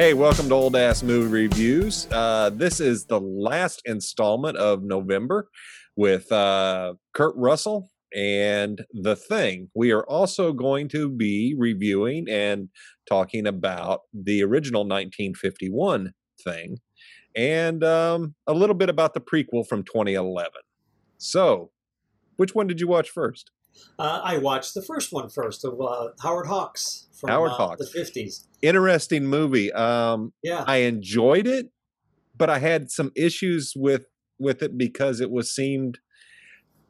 Hey, welcome to Old Ass Movie Reviews. Uh, this is the last installment of November with uh, Kurt Russell and The Thing. We are also going to be reviewing and talking about the original 1951 Thing and um, a little bit about the prequel from 2011. So, which one did you watch first? Uh, I watched the first one first of uh, Howard Hawks from Howard uh, Hawks. the 50s. Interesting movie. Um, Yeah. I enjoyed it, but I had some issues with with it because it was seemed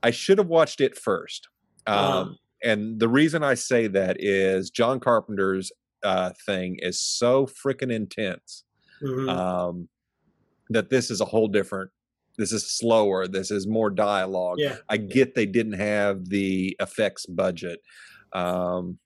I should have watched it first. Um, Um, and the reason I say that is John Carpenter's uh, thing is so freaking intense mhm. um, that this is a whole different. This is slower. This is more dialogue. yeah. I get they didn't have the effects budget. Um,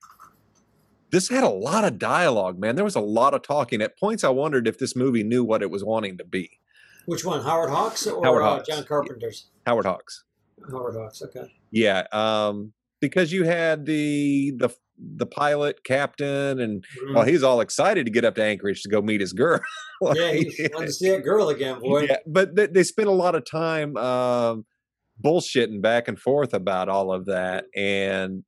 this had a lot of dialogue, man. There was a lot of talking. At points, I wondered if this movie knew what it was wanting to be. Which one? Howard Hawks or Howard uh, John Carpenter's? Howard Hawks, Howard Hawks. Okay. yeah, um, because you had the the the pilot captain, and Mhm. well, he's all excited to get up to Anchorage to go meet his girl. yeah, he wanted to see that girl again, boy. Yeah, but they, they spent a lot of time um, bullshitting back and forth about all of that, and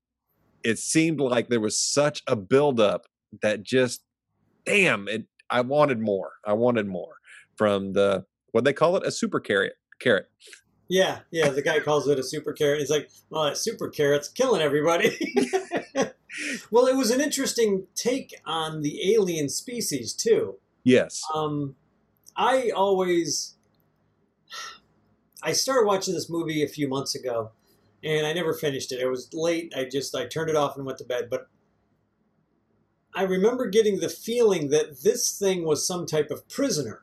it seemed like there was such a buildup that just, damn it! I wanted more. I wanted more from the what they call it a super carrot. Carrot. Yeah, yeah. The guy calls it a super carrot. He's like, "Well, that super carrot's killing everybody." well, it was an interesting take on the alien species too. Yes. Um, I always, I started watching this movie a few months ago, and I never finished it. It was late. I just I turned it off and went to bed. But I remember getting the feeling that this thing was some type of prisoner.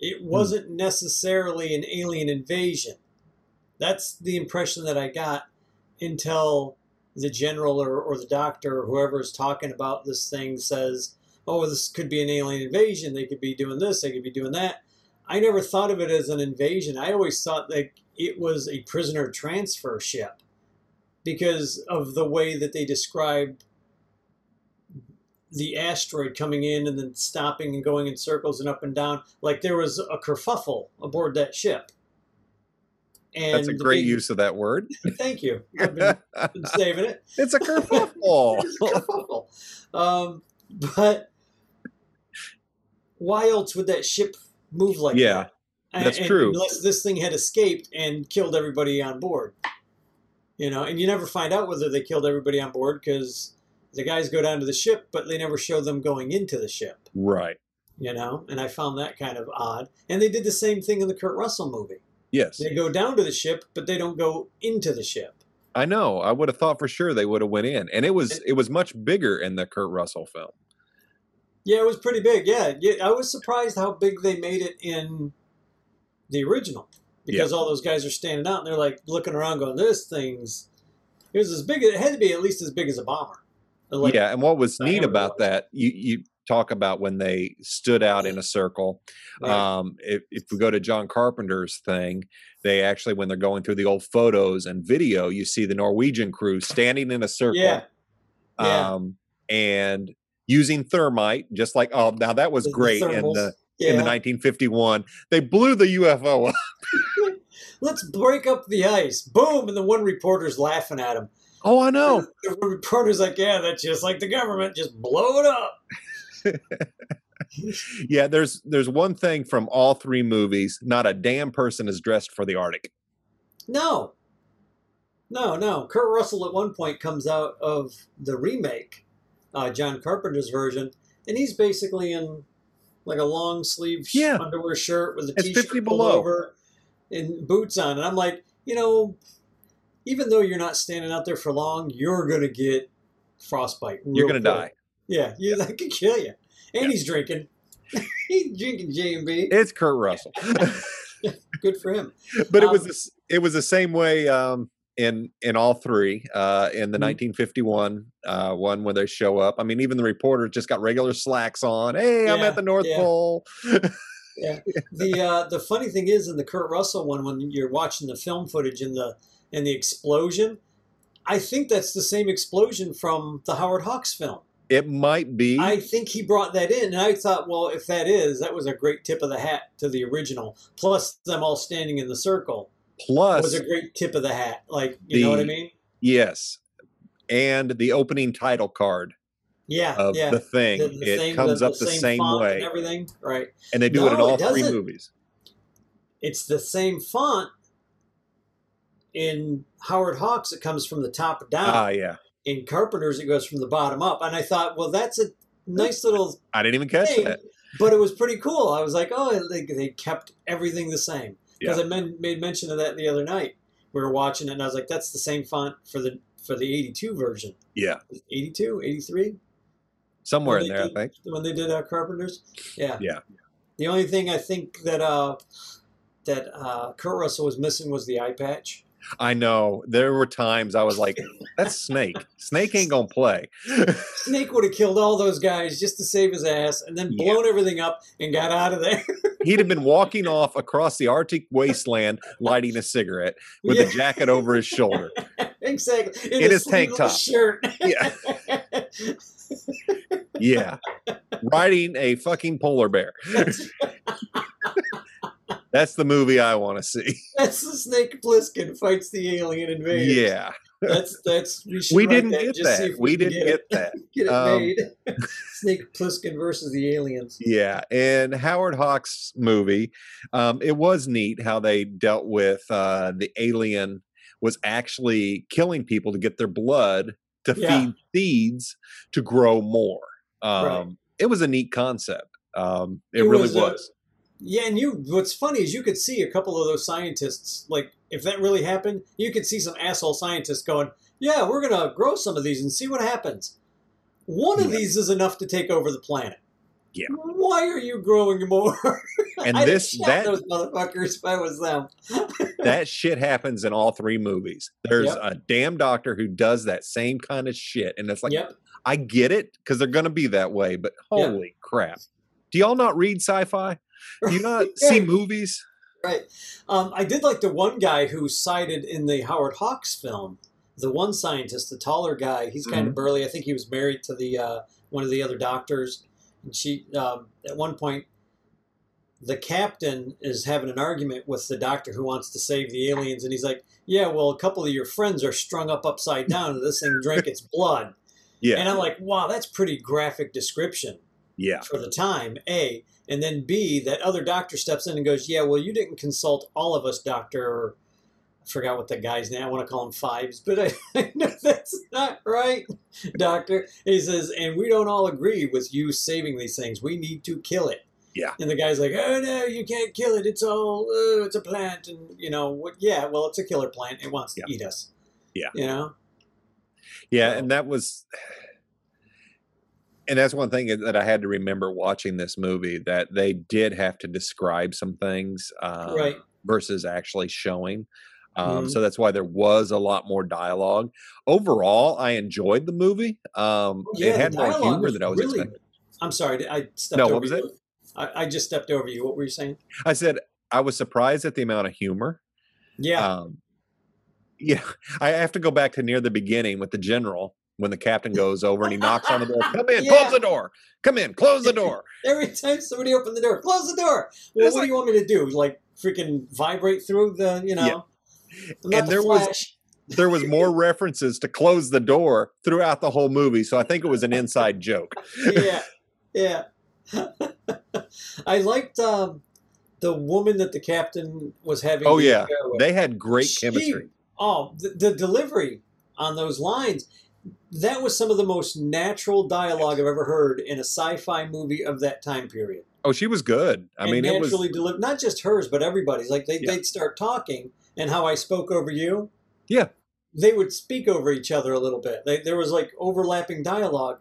It wasn't necessarily an alien invasion. That's the impression that I got until the general or, or the doctor or whoever is talking about this thing says, oh, this could be an alien invasion. They could be doing this, they could be doing that. I never thought of it as an invasion. I always thought that it was a prisoner transfer ship because of the way that they described the asteroid coming in and then stopping and going in circles and up and down. Like there was a kerfuffle aboard that ship. And That's a great big- use of that word. Thank you. I've been, been saving it. it's a kerfuffle. kerfuffle. Um, but why else would that ship move like Yeah, that? And- that's and true. Unless this thing had escaped and killed everybody on board. You know, and you never find out whether they killed everybody on board because the guys go down to the ship, but they never show them going into the ship. right. You know, and I found that kind of odd. And they did the same thing in the Kurt Russell movie. Yes. They go down to the ship, but they don't go into the ship. I know. I would have thought for sure they would have went in, and it was it was much bigger in the Kurt Russell film. Yeah, it was pretty big. Yeah, yeah, I was surprised how big they made it in the original because all those guys are standing out and they're like looking around, going, "This thing's it was as big. It had to be at least as big as a bomber." Like, yeah, and what was neat about that, you you talk about when they stood out in a circle. right. Um, if, if we go to John Carpenter's thing, they actually when they're going through the old photos and video, you see the Norwegian crew standing in a circle. yeah, yeah. Um, and using thermite, just like oh, now that was The- the great in the yeah. in the 1951. They blew the UFO up. Let's break up the ice. Boom, and the one reporter's laughing at him. Oh, I know. The reporter's like, "Yeah, that's just like the government. Just blow it up." Yeah, there's there's one thing from all three movies. Not a damn person is dressed for the Arctic. No. No, no. Kurt Russell at one point comes out of the remake, uh, John Carpenter's version, and he's basically in like a long sleeve Yeah. underwear shirt with a It's t-shirt 50 pulled over and boots on. And I'm like, you know, even though you're not standing out there for long, you're gonna get frostbite. You're gonna quick. die. Yeah, you that could kill you. And Yeah. he's drinking. he's drinking J and B. It's Kurt Russell. Good for him. but it was Um, this, it was the same way um, in in all three. Uh, in the Mhm. 1951 uh, one where they show up. I mean, even the reporters just got regular slacks on. Hey, I'm at the North yeah. Pole. the uh, the funny thing is in the Kurt Russell one when you're watching the film footage and the and the explosion, I think that's the same explosion from the Howard Hawks film. It might be. I think he brought that in, and I thought, well, if that is, that was a great tip of the hat to the original. Plus, them all standing in the circle Plus, was a great tip of the hat. Like, you know what I mean? yes, and the opening title card Yeah, of yeah. the thing The- the it same- comes the- up the, same, font way, and everything, right? and they do it in all it three movies. It's the same font in Howard Hawks. It comes from the top down. Ah, yeah, in Carpenters, it goes from the bottom up. And I thought, well, that's a nice little I didn't even catch thing, that. but it was pretty cool. I was like, oh, they, they kept everything the same. Because Yeah. I men, made mention of that the other night. We were watching it, and I was like, that's the same font for the for the 82 version. Yeah, 82, 83? somewhere in there, I did- think. When they did uh, Carpenters? Yeah. Yeah. The only thing I think that uh, that uh, Kurt Russell was missing was the eye patch. I know there were times I was like, "That's Snake. Snake ain't gonna play." Snake would have killed all those guys just to save his ass, and then Yeah. blown everything up and got out of there. He'd have been walking off across the Arctic wasteland, lighting a cigarette with Yeah. a jacket over his shoulder. exactly. In a his tank top. shirt. Yeah, yeah, riding a fucking polar bear. That's the movie I want to see. That's the Snake Plissken fights the alien invader. Yeah, That's that's we we didn't that, get that. if We didn't get get that. get it Um, made. Snake Plissken versus the aliens. Yeah, and Howard Hawks movie, um, it was neat how they dealt with uh, the alien was actually killing people to get their blood to Yeah. feed seeds to grow more. Um, Right. It was a neat concept. Um, it, It really was was. Yeah, and you what's funny is you could see a couple of those scientists, like if that really happened, you could see some asshole scientists going, Yeah, we're gonna grow some of these and see what happens. One of Yeah. these is enough to take over the planet. Yeah. Why are you growing more? And this- that- those motherfuckers if I was them. that shit happens in all three movies. There's Yep. a damn doctor who does that same kind of shit, and it's like yep. I get it because they're going to be that way, but holy crap! Do y'all not read sci-fi? Do you not see movies? Right. Um, I did like the one guy who cited in the Howard Hawks film. The one scientist, the taller guy, he's kind Mm-hmm. of burly. I think he was married to the uh, one of the other doctors. And she, um, at one point, the captain is having an argument with the doctor who wants to save the aliens, and he's like, "Yeah, well, a couple of your friends are strung up upside down, and this thing drank its blood." Yeah, And I'm like, "Wow, that's pretty graphic description." yeah. for the time, A. And then B, that other doctor steps in and goes, Yeah, well, you didn't consult all of us, doctor. Or, I forgot what the guy's name. I want to call him Fives, but I, I know that's not right, doctor. He says, And we don't all agree with you saving these things. We need to kill it. Yeah. And the guy's like, Oh, no, you can't kill it. It's all, oh, it's a plant. And, you know, what? yeah, well, it's a killer plant. It wants to Yeah. eat us. Yeah. You know? Yeah, So- and that was and that's one thing that I had to remember watching this movie that they did have to describe some things um, Right. versus actually showing. Um, Mhm. So that's why there was a lot more dialogue. Overall, I enjoyed the movie. Um, Yeah, it had more humor than I was really- expecting. I'm sorry. I stepped No, over what was you. it? I, I just stepped over you. What were you saying? I said I was surprised at the amount of humor. Yeah. Um, yeah, I have to go back to near the beginning with the general when the captain goes over and he knocks on the door. Come in, Yeah. close the door. Come in, close the door. Every time somebody opened the door, close the door. Well, what like- do you want me to do? Like freaking vibrate through the, you know? I'm And the there was- There was more references to close the door throughout the whole movie, so I think it was an inside joke. yeah, yeah. I liked um, the woman that the captain was having. Oh yeah, they had great She- chemistry. Oh, the, the delivery on those lines. That was some of the most natural dialogue I've ever heard in a sci-fi movie of that time period. Oh, she was good. I and mean, it was naturally delivered. Not just hers, but everybody's. Like they, Yeah. they'd start talking, and how I spoke over you. Yeah. They would speak over each other a little bit. They, there was like overlapping dialogue,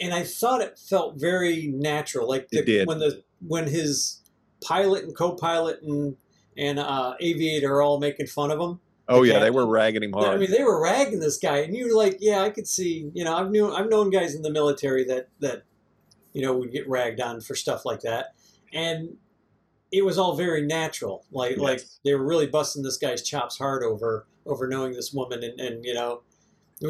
and I thought it felt very natural. Like the, It did. when the when his pilot and co-pilot and and uh, aviator are all making fun of him. Oh yeah, they were ragging him hard. I mean, they were ragging this guy, and you were like, "Yeah, I could see." You know, I've knew I've known guys in the military that that you know would get ragged on for stuff like that, and it was all very natural. Like like they were really busting this guy's chops hard over over knowing this woman, and and you know,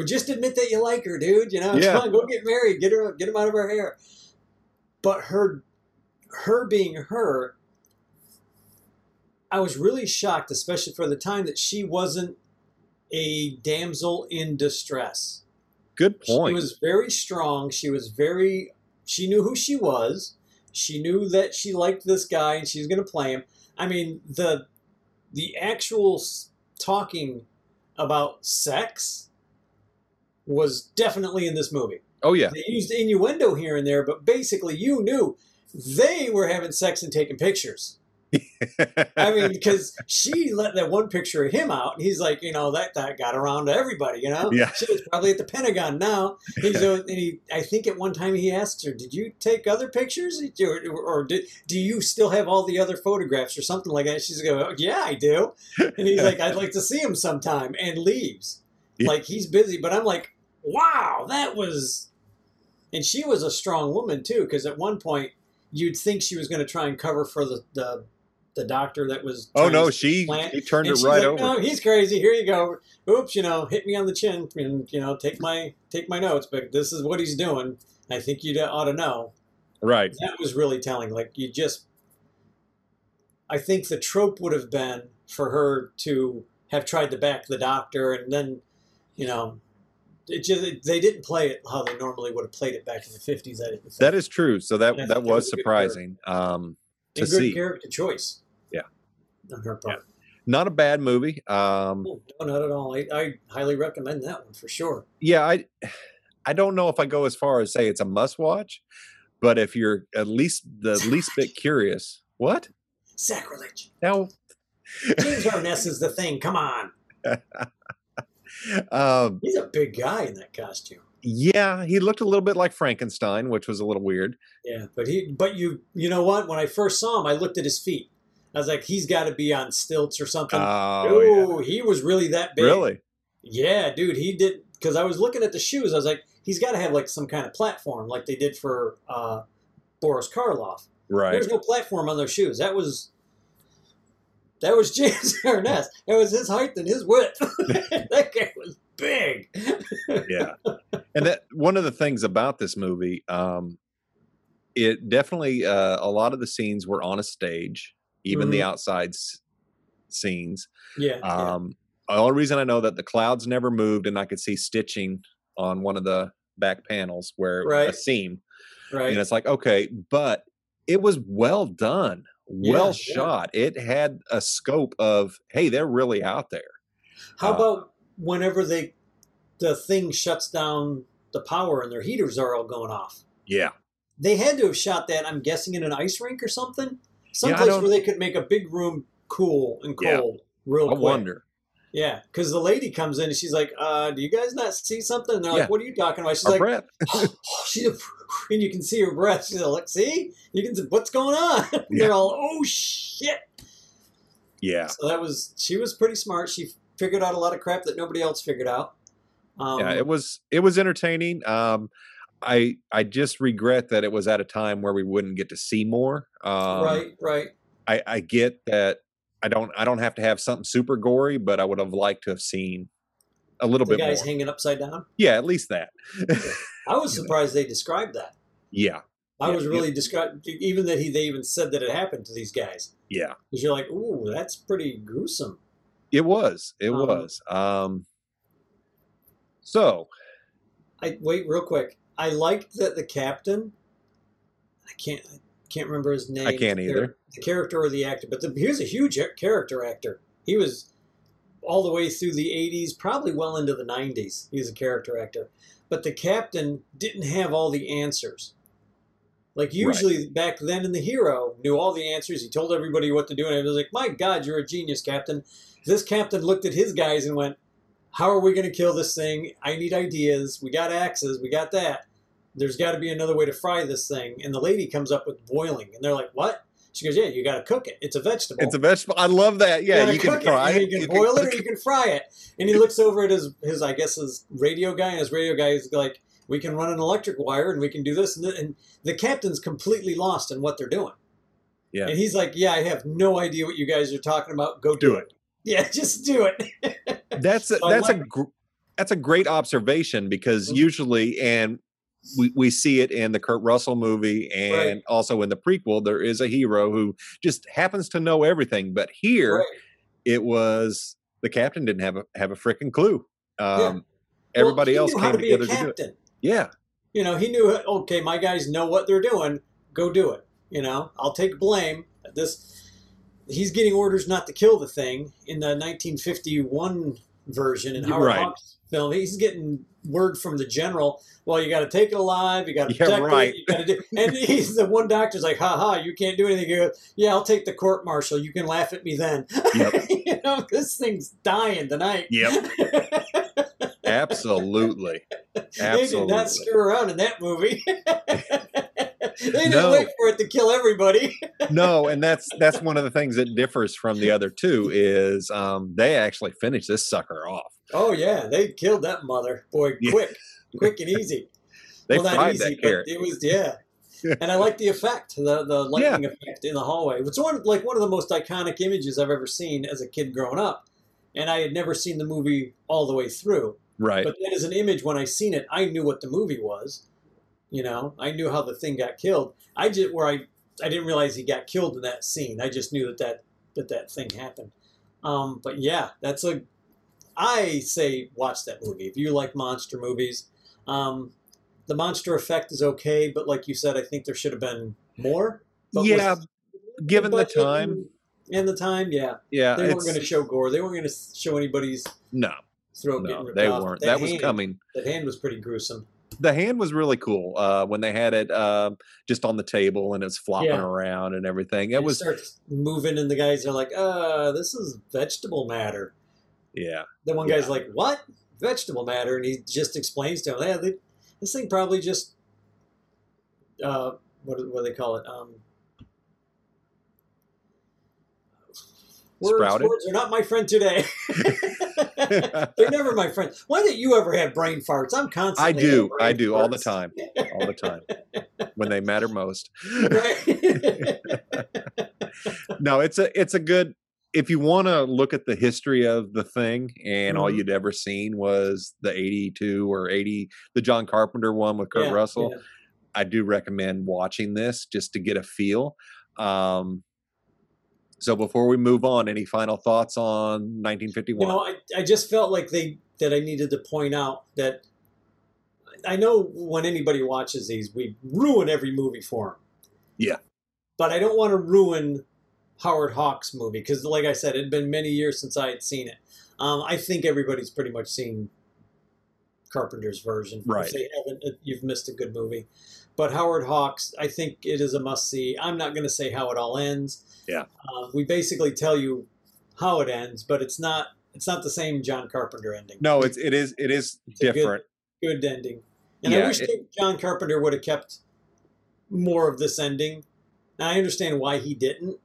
just admit that you like her, dude. You know, Yeah. on, go get married, get her, get him out of her hair. But her, her being her, I was really shocked, especially for the time that she wasn't a damsel in distress. Good point. She was very strong. She was very. She knew who she was. She knew that she liked this guy and she was going to play him. I mean the the actual talking about sex was definitely in this movie. oh yeah. They used innuendo here and there, but basically you knew they were having sex and taking pictures. I mean, because she let that one picture of him out, and he's like, you know, that, that got around to everybody, you know. Yeah. She was probably at the Pentagon now. And, so, and he, I think at one time he asked her, "Did you take other pictures, or, or did, do you still have all the other photographs, or something like that?" She's going, oh, "Yeah, I do." And he's like, "I'd like to see him sometime," and leaves. Yeah. Like he's busy, but I'm like, "Wow, that was." And she was a strong woman too, because at one point you'd think she was going to try and cover for the the, the doctor that was. oh no, she plant- he turned it right like, over. No, he's crazy. Here you go. Oops, you know, hit me on the chin and you know, take my take my notes. But this is what he's doing. I think you ought to know. Right. That was really telling. Like you just, I think the trope would have been for her to have tried to back the doctor, and then, you know, it just they didn't play it how they normally would have played it back in the fifties. I didn't. think. That is true. So that that was surprising um, to good see. character choice. Yeah. on her part. Not a bad movie. Um, Oh, No, not at all. I, I highly recommend that one for sure. yeah, I I don't know if I go as far as say it's a must watch, but if you're at least the least bit curious, what Sacrilege. now? James is the thing. Come on. um, He's a big guy in that costume. yeah, he looked a little bit like Frankenstein, which was a little weird. Yeah, but he, but you, you know what? When I first saw him, I looked at his feet. I was like, he's got to be on stilts or something. Oh, oh, he was really that big. really? Yeah, dude, he did. Because I was looking at the shoes, I was like, he's got to have like some kind of platform, like they did for uh, Boris Karloff. Right. There's no platform on those shoes. That was that was James Arness. That was his height and his width. that guy was big. yeah and that one of the things about this movie um it definitely uh a lot of the scenes were on a stage even the Mhm. outside s- scenes Yeah. yeah. um the only reason i know that the clouds never moved and i could see stitching on one of the back panels where a seam right. and it's like okay but it was well done well yeah. shot it had a scope of hey they're really out there How uh, about whenever they the thing shuts down the power and their heaters are all going off? yeah They had to have shot that, I'm guessing, in an ice rink or something. Someplace don't- where they could make a big room cool and Yeah. cold real i quick. wonder Yeah, because the lady comes in and she's like, uh, "Do you guys not see something?" And they're Yeah. like, "What are you talking about?" She's our like, breath she and you can see her breath. She's like, "See, you can see what's going on." Yeah. They're all, "Oh shit!" yeah So that was she was pretty smart. She figured out a lot of crap that nobody else figured out. Um, yeah it was it was entertaining um i i just regret that it was at a time where we wouldn't get to see more um right, right. i i get that i don't i don't have to have something super gory but i would have liked to have seen a little The bit guy's more hanging upside down. yeah at least that I was surprised they described that. yeah I Yeah, was yeah. really described even that he they even said that it happened to these guys yeah because you're like, "Ooh, that's pretty gruesome." it was it Um, was um so I wait real quick. I liked that the captain. I can't. I can't remember his name. I can't The- either. The character or the actor, but the, he was a huge character actor. He was all the way through the '80s, probably well into the '90s. He was a character actor, but the captain didn't have all the answers. Like usually back then in the hero knew all the answers. He told everybody what to do, and I was like, "My God, you're a genius, Captain." This captain looked at his guys and went, how are we going to kill this thing? I need ideas. We got axes. We got that. There's got to be another way to fry this thing. And the lady comes up with boiling, and they're like, "What?" She goes, "Yeah, you got to cook it. It's a vegetable. it's a vegetable i love that yeah gotta you can fry it. it You you can boil it, or you can fry it." And he looks over at his his I guess his radio guy, and his radio guy is like, "We can run an electric wire, and we can do this." And, th- and the captain's completely lost in what they're doing. Yeah. And he's like, "Yeah, I have no idea what you guys are talking about. Go do, Do it. Yeah, just do it." that's a, So that's a gr- that's a great observation because Mhm. usually, and we, we see it in the Kurt Russell movie and Right. also in the prequel, there is a hero who just happens to know everything. But here, Right. it was the captain didn't have a have a freaking clue. Um, Well, everybody else came to together to do it. Yeah, You know, he knew. Okay, my guys know what they're doing. Go do it. You know, I'll take blame. This. He's getting orders not to kill the thing in the 1951 version in Howard Right. Hawks film. He's getting word from the general. Well, you got to take it alive. You got to Yeah, protect right. it. You got to do. And he's the one doctor's like, "Ha ha! You can't do anything." He goes, "Yeah, I'll take the court martial. You can laugh at me then." Yep. you know, this thing's dying tonight. Yep. absolutely, They did not screw around in that movie. they didn't No. wait for it to kill everybody. no, and that's that's one of the things that differs from the other two is um, they actually finished this sucker off. Oh yeah, they killed that mother boy Yeah. quick, quick and easy. They well, not fried easy, that but carrot. it was yeah. And I like the effect, the the lightning effect in the hallway. It's one like one of the most iconic images I've ever seen as a kid growing up, and I had never seen the movie all the way through. Right. But that is an image. When I seen it, I knew what the movie was. You know, I knew how the thing got killed. I just where I I didn't realize he got killed in that scene. I just knew that that that, that thing happened. Um, but yeah, that's a. I say watch that movie if you like monster movies. Um, the monster effect is okay, but like you said, I think there should have been more. But yeah, with given the time. and, the time, yeah, Yeah, they weren't going to show gore. They weren't going to show anybody's no, throat no, getting ripped they off. weren't. That was hand- coming. That hand was pretty gruesome. The hand was really cool uh, when they had it um, just on the table and it's flopping Yeah. around and everything. It And was starts moving, and the guys are like, "Uh, this is vegetable matter." yeah, The one Yeah. guy's like, "What? Vegetable matter?" And he just explains to him, "Yeah, they, this thing probably just uh, what what do they call it? Um, words, Sprouted? words are not my friend today. They're never my friend. Why don't you ever have brain farts? I'm constantly. I do. I do all the time. All the time when they matter most. Right? no, it's a it's a good if you want to look at the history of the thing and all Mhm. you'd ever seen was the 82 or 80 the John Carpenter one with Kurt Yeah, Russell, yeah. I do recommend watching this just to get a feel. Um so before we move on, any final thoughts on 1951? You know, I, I just felt like they that I needed to point out that I know when anybody watches these, we ruin every movie for them. Yeah. But I don't want to ruin Howard Hawks' movie because, like I said, it had been many years since I had seen it. Um, I think everybody's pretty much seen Carpenter's version. Right. If they haven't, you've missed a good movie. But Howard Hawks, I think it is a must see. I'm not going to say how it all ends. Yeah. Um, we basically tell you how it ends, but it's not it's not the same John Carpenter ending. no, it's it is it is It's a good- different. good ending. And Yeah, I wish it- John Carpenter would have kept more of this ending. And I understand why he didn't,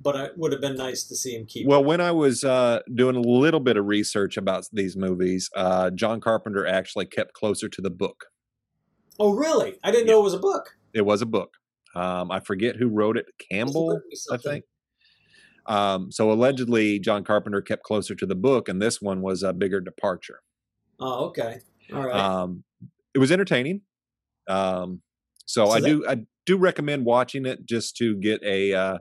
but it would have been nice to see him keep. Well, when I was uh, doing a little bit of research about these movies, uh, John Carpenter actually kept closer to the book. Oh, really? I didn't know it was a book. It was a book. Um, I forget who wrote it. Campbell, I think. Um, so allegedly, John Carpenter kept closer to the book, and this one was a bigger departure. Oh, okay. All right. Um, it was entertaining. Um, so, So I that- do I do recommend watching it just to get a. Uh,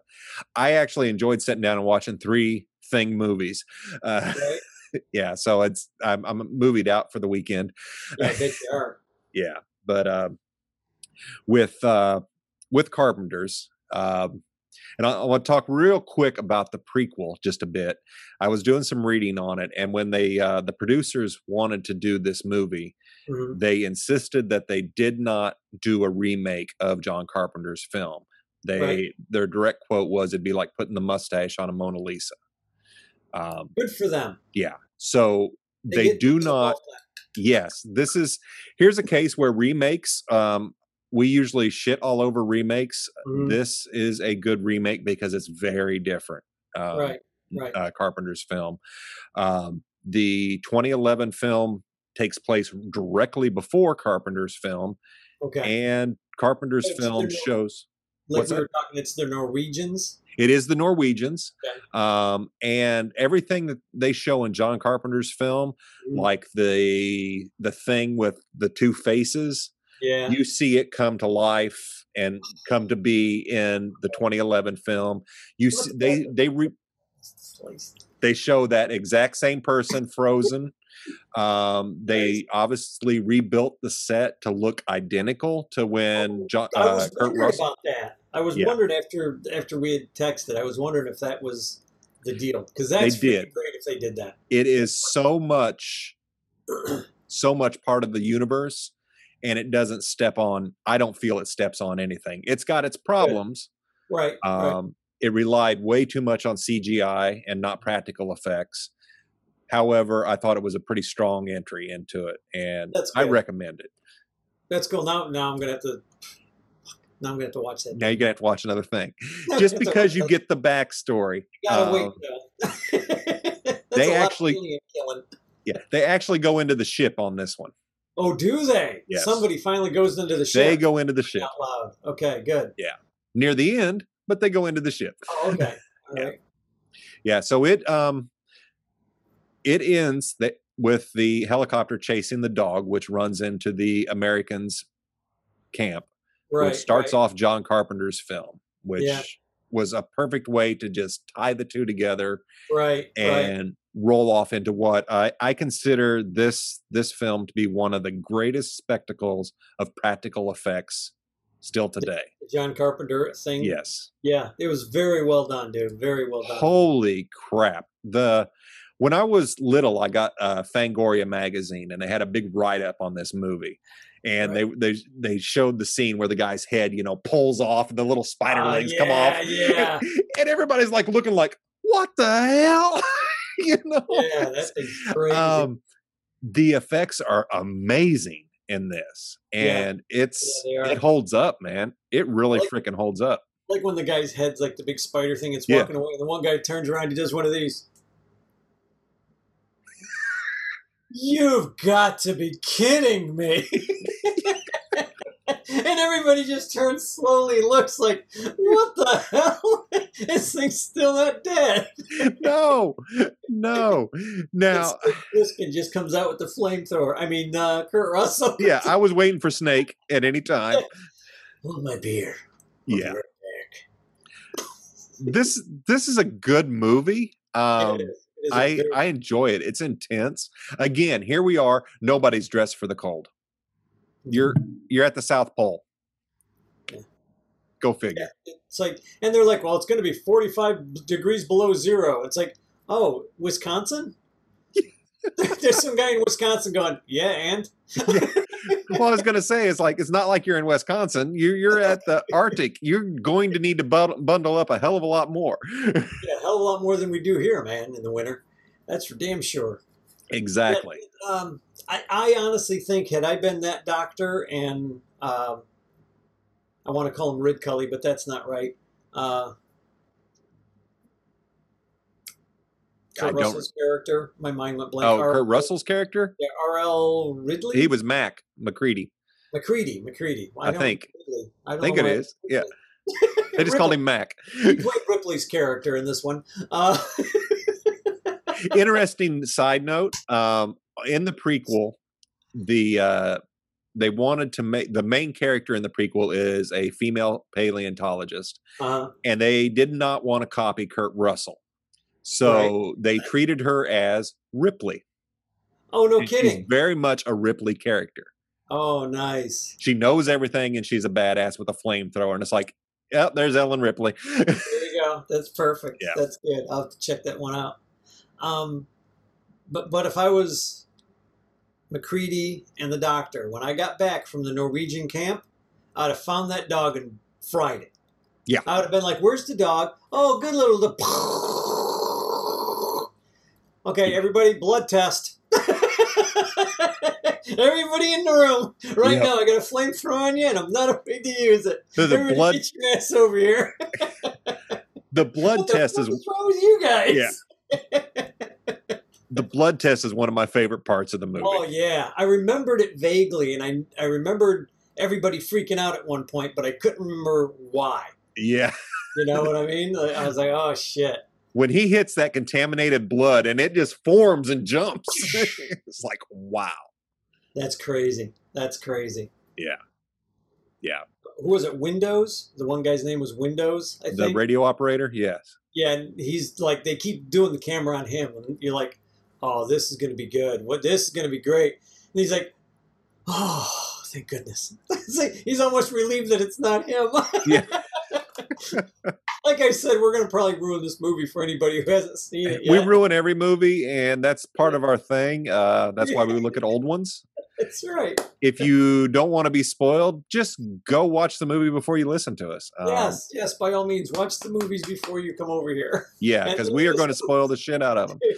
I actually enjoyed sitting down and watching three thing movies. Uh, yeah, so it's I'm I'm movied out for the weekend. Yeah, I you are. yeah but uh, with uh, with carpenters um, and I, I want to talk real quick about the prequel just a bit i was doing some reading on it and when they uh, the producers wanted to do this movie Mhm. they insisted that they did not do a remake of john carpenter's film they Right. their direct quote was it'd be like putting the mustache on a mona lisa um, Good for them. yeah so they, get do not that. Yes this is here's a case where remakes um we usually shit all over remakes Mhm. this is a good remake because it's very different um, right. Right. uh, carpenter's film um the 2011 film takes place directly before carpenter's film okay. and carpenter's film shows like what's we that? were talking, it's the Norwegians. It is the Norwegians, um, and everything that they show in John Carpenter's film, Mm. like the the thing with the two faces, Yeah. you see it come to life and come to be in the 2011 film. You see, they they re, they show that exact same person frozen. Um, they obviously rebuilt the set to look identical to when John, I uh, Kurt Russell. about that. I was Yeah. wondering after after we had texted. I was wondering if that was the deal because that's They did. great if they did that. It is so much, so much part of the universe, and it doesn't step on. I don't feel it steps on anything. It's got its problems. Right. right. Um, It relied way too much on CGI and not practical effects. However, I thought it was a pretty strong entry into it, and That's I recommend it. That's cool. Now, now I'm gonna have to. Now I'm gonna have to watch that. Now you're gonna have to watch another thing, just to because you get the backstory. gotta wait. um. They a lot of actually- Yeah, they actually go into the ship on this one. Oh, do they? Yes. Somebody finally goes into the ship. They go into the ship out loud. Okay, good. Yeah. Near the end, but they go into the ship. Oh, okay. All Yeah. right. Yeah, so it um it ends that with the helicopter chasing the dog, which runs into the Americans' camp, Right. which starts right. off John Carpenter's film, which Yeah. was a perfect way to just tie the two together Right. right. and roll off into what I, I consider this this film to be one of the greatest spectacles of practical effects still today. The John Carpenter thing. Yes. Yeah. It was very well done, dude. Very well done. Holy crap. The when I was little, I got uh Fangoria magazine and they had a big write up on this movie. And they they they showed the scene where the guy's head, you know, pulls off and the little spider Ah, legs yeah, come off. Yeah. And everybody's like looking like, what the hell? you know? Yeah. That thing's crazy. um the effects are amazing in this. Yeah. And it's they it holds up, man. It really Like- freaking holds up. like when the guy's head's like the big spider thing, it's Yeah. walking away, and the one guy turns around, he does one of these. You've got to be kidding me. and everybody just turns slowly, looks like, what the hell? this thing's still not dead. no, no. Now, Plissken just comes out with the flamethrower. I mean, uh, Kurt Russell. yeah, I was waiting for Snake at any time. Hold my beer. I'll be Yeah, right this this is a good movie. Um, It is. It is a I very- I enjoy it. It's intense. Again, here we are. Nobody's dressed for the cold. Mm-hmm. You're you're at the South Pole. Yeah. Go figure. It's like, and they're like, well, it's going to be 45 degrees below zero. It's like, oh, Wisconsin? There's some guy in Wisconsin going, yeah, and? well, I was going to say, it's like it's not like you're in Wisconsin. You're you're at the Arctic. You're going to need to bundle, up a hell of a lot more. Yeah, hell of a lot more than we do here, man, in the winter. That's for damn sure. exactly. Um, I, I honestly think, had I been that doctor, and um, I want to call him Ridcully, but that's not right. Uh, I Kurt Russell's character, my mind went blank. Oh, R- Kurt Russell's character. yeah, R.L. Ridley? He was Mac MacReady. MacReady, MacReady. I know think. I, I think it. Yeah. They just called him Mac. He played Ripley's character in this one. Uh, Interesting side note. Um, in the prequel, the uh, they wanted to make the main character in the prequel is a female paleontologist, uh, and they did not want to copy Kurt Russell, so they treated her as Ripley. oh, no And kidding. very much a Ripley character. Oh, nice. She knows everything, and she's a badass with a flamethrower. And it's like, yep, there's Ellen Ripley. There you go. That's perfect. Yeah. That's good. I'll have to check that one out. Um, but but if I was MacReady and the doctor, when I got back from the Norwegian camp, I'd have found that dog and fried it. Yeah. I would have been like, "Where's the dog? Oh, good little." The okay, everybody, blood test. Everybody in the room right Yep. now. I got a flamethrower on you, and I'm not afraid to use it. So the Everybody blood your ass over here. the blood What the test is wrong with you guys? Yeah. the blood test is one of my favorite parts of the movie. Oh yeah, I remembered it vaguely, and I I remembered everybody freaking out at one point, but I couldn't remember why. Yeah. You know what I mean? I was like, oh shit. When he hits that contaminated blood and it just forms and jumps, it's like, wow. That's crazy. That's crazy. Yeah. Yeah. Who was it? Windows. The one guy's name was Windows. I The think. radio operator, yes. yeah, and he's like, they keep doing the camera on him, and you're like, oh, this is gonna be good. What this is gonna be great. And he's like, oh, thank goodness. Like, he's almost relieved that it's not him. Yeah. Like I said, we're gonna probably ruin this movie for anybody who hasn't seen it We ruin every movie, and that's part of our thing. Uh, that's why we look at old ones. That's right. If you don't want to be spoiled, just go watch the movie before you listen to us. Um, yes, yes. By all means, watch the movies before you come over here. Yeah, because we are going to spoil the shit out of them.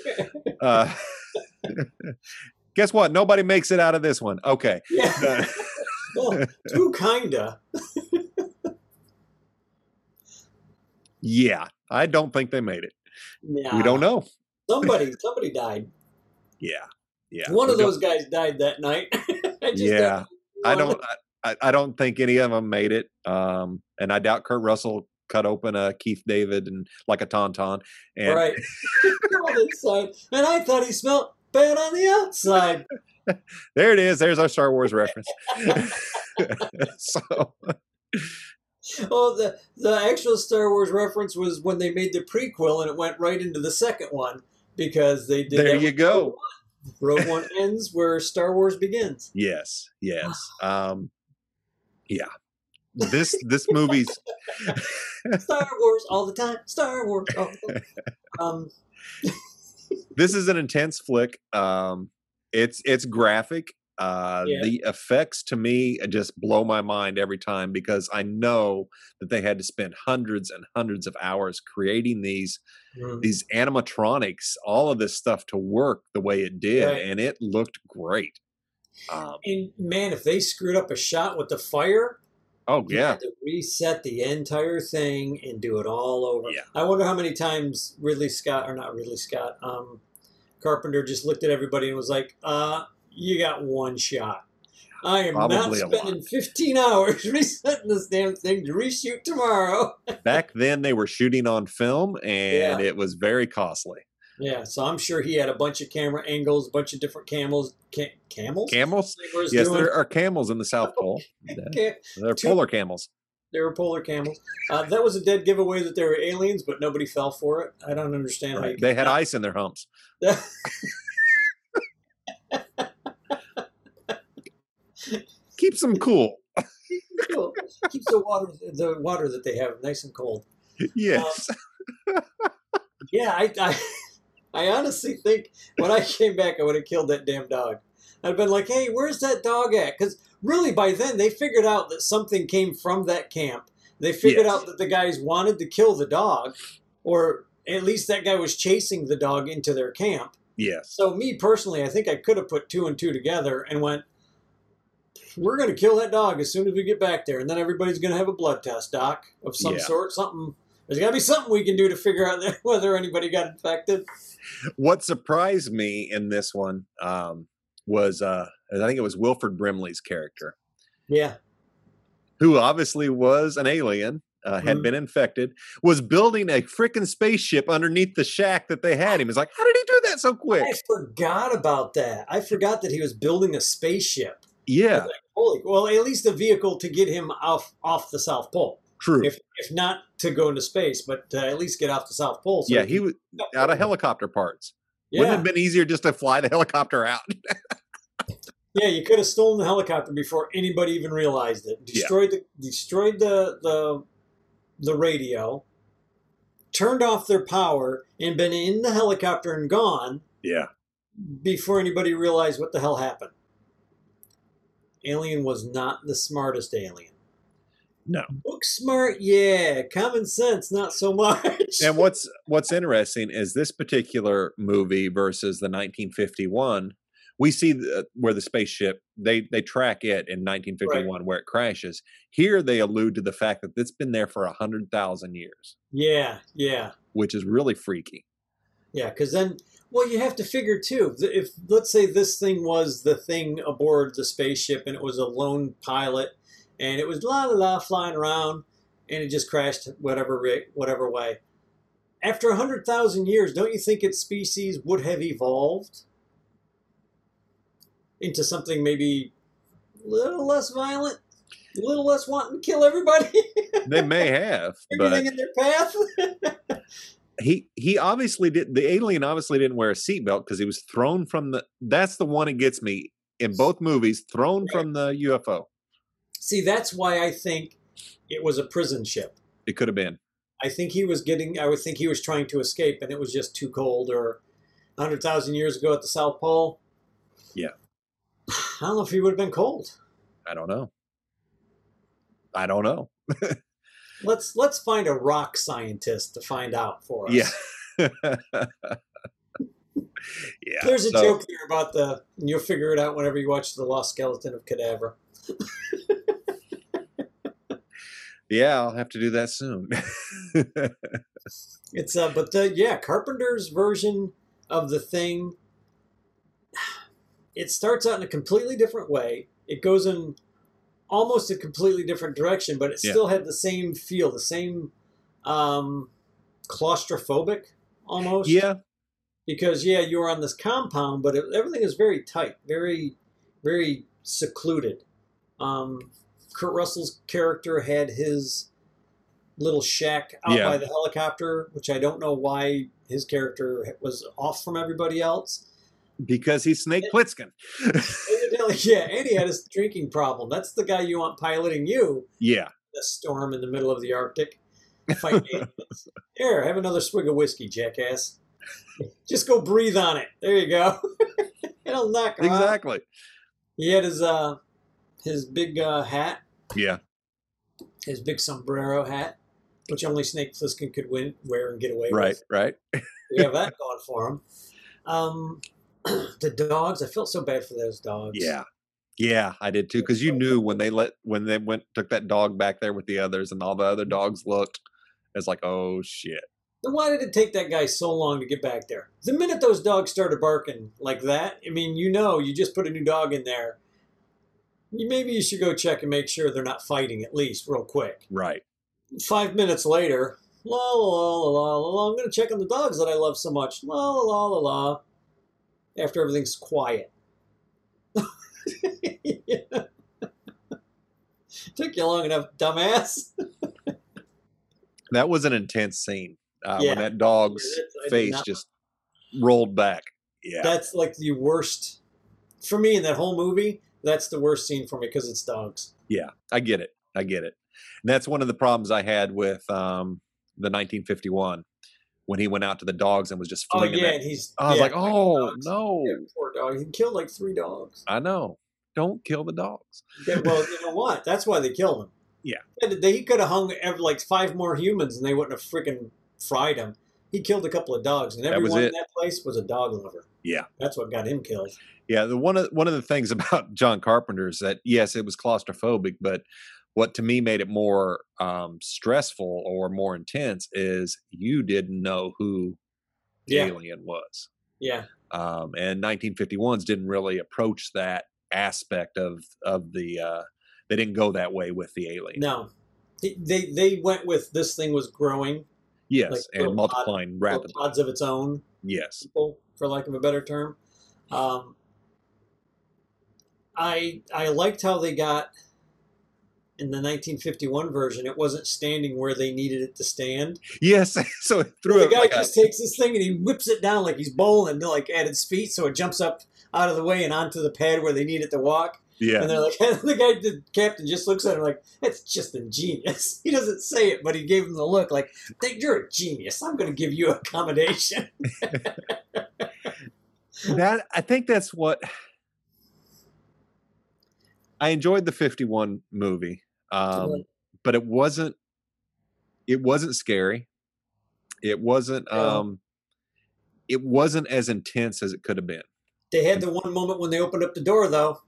Uh, guess what? Nobody makes it out of this one. Okay. yeah. well, two kinda. Yeah, I don't think they made it. Yeah. We don't know. Somebody, somebody died. Yeah, yeah. One of those guys died that night. I just Yeah, I don't. I, I don't think any of them made it. Um, and I doubt Kurt Russell cut open a Keith David and like a tauntaun. And right. inside, and I thought he smelled bad on the outside. there it is. There's our Star Wars reference. so Oh, the the actual Star Wars reference was when they made the prequel, and it went right into the second one because they did. there you go. Rogue One. Rogue One ends where Star Wars begins. Yes, yes. Um, yeah. This this movie's Star Wars all the time. Star Wars. All the time. Um, this is an intense flick. Um, it's it's graphic. Uh, Yeah. The effects to me just blow my mind every time because I know that they had to spend hundreds and hundreds of hours creating these mm, these animatronics, all of this stuff to work the way it did, Right. and it looked great. Um, and man, if they screwed up a shot with the fire, oh yeah, had to reset the entire thing and do it all over. Yeah. I wonder how many times Ridley Scott, or not Ridley Scott, um, Carpenter just looked at everybody and was like, uh, you got one shot. I am not Probably a lot. spending 15 hours resetting this damn thing to reshoot tomorrow. back then they were shooting on film, and Yeah. it was very costly. Yeah, so I'm sure he had a bunch of camera angles, a bunch of different camels. Ca- camels? Camels? Yes, doing- there are camels in the South Pole. Ca- They're Two- polar camels. They were polar camels. Uh, that was a dead giveaway that they were aliens, but nobody fell for it. I don't understand how Right. They had not- ice in their humps. Keeps them cool. cool. Keeps the water, the water that they have, nice and cold. Yes. Um, yeah, I, I, I honestly think when I came back, I would have killed that damn dog. I'd been like, "Hey, where's that dog at?" Because really, by then they figured out that something came from that camp. They figured Yes. out that the guys wanted to kill the dog, or at least that guy was chasing the dog into their camp. yes. So me personally, I think I could have put two and two together and went, "We're going to kill that dog as soon as we get back there, and then everybody's going to have a blood test, doc, of some Yeah. sort. Something. There's got to be something we can do to figure out whether anybody got infected." What surprised me in this one um, was uh, I think it was Wilford Brimley's character, Yeah, who obviously was an alien, uh, had Mhm. been infected, was building a freaking spaceship underneath the shack that they had him. It's like, how did he do that so quick? I forgot about that. I forgot that he was building a spaceship. Yeah, Holy, well, at least a vehicle to get him off off the South Pole. true. If if not to go into space, but to at least get off the South Pole. so yeah, he he was out of helicopter parts. Yeah, Wouldn't it have been easier just to fly the helicopter out? Yeah, you could have stolen the helicopter before anybody even realized it. Destroyed the destroyed the the the radio, turned off their power, and been in the helicopter and gone yeah. before anybody realized what the hell happened. Alien was not the smartest alien. No. Book smart, yeah. Common sense, not so much. And what's what's interesting is this particular movie versus the 1951. We see the, uh, where the spaceship they they track it in 1951 where it crashes. Here they allude to the fact that it's been there for a hundred thousand years, yeah, yeah. which is really freaky. Yeah, because then, well, you have to figure too. If let's say this thing was the thing aboard the spaceship, and it was a lone pilot, and it was la la la flying around, and it just crashed whatever whatever way. After a hundred thousand years, don't you think its species would have evolved into something maybe a little less violent, a little less wanting to kill everybody, They may have, but everything in their path? he he obviously did. The alien obviously didn't wear a seatbelt because he was thrown from the. That's the one that gets me in both movies. Thrown Right. from the UFO. See, that's why I think it was a prison ship. It could have been. I think he was getting. I would think he was trying to escape, and it was just too cold. Or hundred thousand years ago at the South Pole. Yeah. I don't know if he would have been cold. I don't know. I don't know. Let's let's find a rock scientist to find out for us. Yeah. yeah. There's a so- joke there about the. And you'll figure it out whenever you watch the Lost Skeleton of Cadavra. Yeah, I'll have to do that soon. It's uh, but the yeah Carpenter's version of the thing. It starts out in a completely different way. It goes in almost a completely different direction, but it Yeah. still had the same feel, the same um, claustrophobic almost. yeah. because yeah, you were on this compound, but it, everything is very tight, very, very secluded. Um, Kurt Russell's character had his little shack out Yeah. by the helicopter, which I don't know why his character was off from everybody else. Because he's Snake Plissken. Yeah, and he had a drinking problem. That's the guy you want piloting you yeah. the storm in the middle of the Arctic. Fight. Here, have another swig of whiskey, jackass. Just go breathe on it. There you go. It'll knock. Exactly. He had his uh his big uh, hat, Yeah. his big sombrero hat, which only Snake Plissken could win, wear and get away Right. with. Right. We have that going for him. Um, the dogs, I felt so bad for those dogs. Yeah. Yeah, I did too. Because you knew when they let when they went took that dog back there with the others, and all the other mm-hmm. dogs looked. It's like, oh shit. Then why did it take that guy so long to get back there? The minute those dogs started barking like that, I mean, you know, you just put a new dog in there. You, maybe you should go check and make sure they're not fighting at least real quick. Right. Five minutes later, la la la la la la. I'm going to check on the dogs that I love so much. La la la la la. After everything's quiet. Took you long enough, dumbass. That was an intense scene. Uh, Yeah. When that dog's face just rolled back. Yeah. That's like the worst for me in that whole movie. That's the worst scene for me because it's dogs. Yeah, I get it. I get it. And that's one of the problems I had with um, the 1951 when he went out to the dogs and was just Oh flinging yeah, that. and he's. I was yeah, like, oh dogs. no, Yeah, poor dog. He killed like three dogs. I know. Don't kill the dogs. Yeah, well, you know what? That's why they killed him. Yeah. And They, he could have hung like five more humans, and they wouldn't have freaking fried him. He killed a couple of dogs, and That everyone in that place was a dog lover. Yeah. That's what got him killed. Yeah, the one of one of the things about John Carpenter is that yes, it was claustrophobic, but what to me made it more um, stressful or more intense is you didn't know who the Yeah. alien was. Yeah. um, and 1951s didn't really approach that aspect of of the uh, they didn't go that way with the alien No. They they went with this thing was growing, yes like and multiplying little rapidly pods of its own. yes people, for lack of a better term. Um, I I liked how they got in the 1951 version. It wasn't standing where they needed it to stand. yes so it threw the it guy like a- just takes this thing and he whips it down like he's bowling, like at its feet, so it jumps up out of the way and onto the pad where they need it to walk. yeah And they're like, the guy, the captain, just looks at him like, "That's just ingenious." He doesn't say it, but he gave him the look like, "Think "You're a genius. I'm going to give you accommodation." that i think that's what i enjoyed the 51 movie um, but it wasn't it wasn't scary it wasn't um it wasn't as intense as it could have been They had the one moment when they opened up the door, though.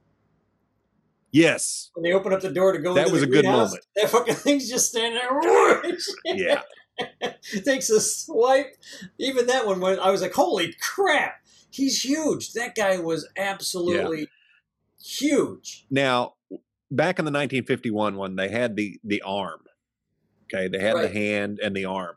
yes When they opened up the door to go That into was the a good greenhouse, moment. That fucking thing's just standing there. yeah Takes a swipe. Even that one, when I was like, "Holy crap, he's huge!" That guy was absolutely huge. Now, back in the 1951 one, they had the the arm, Okay, they had Right. the hand and the arm.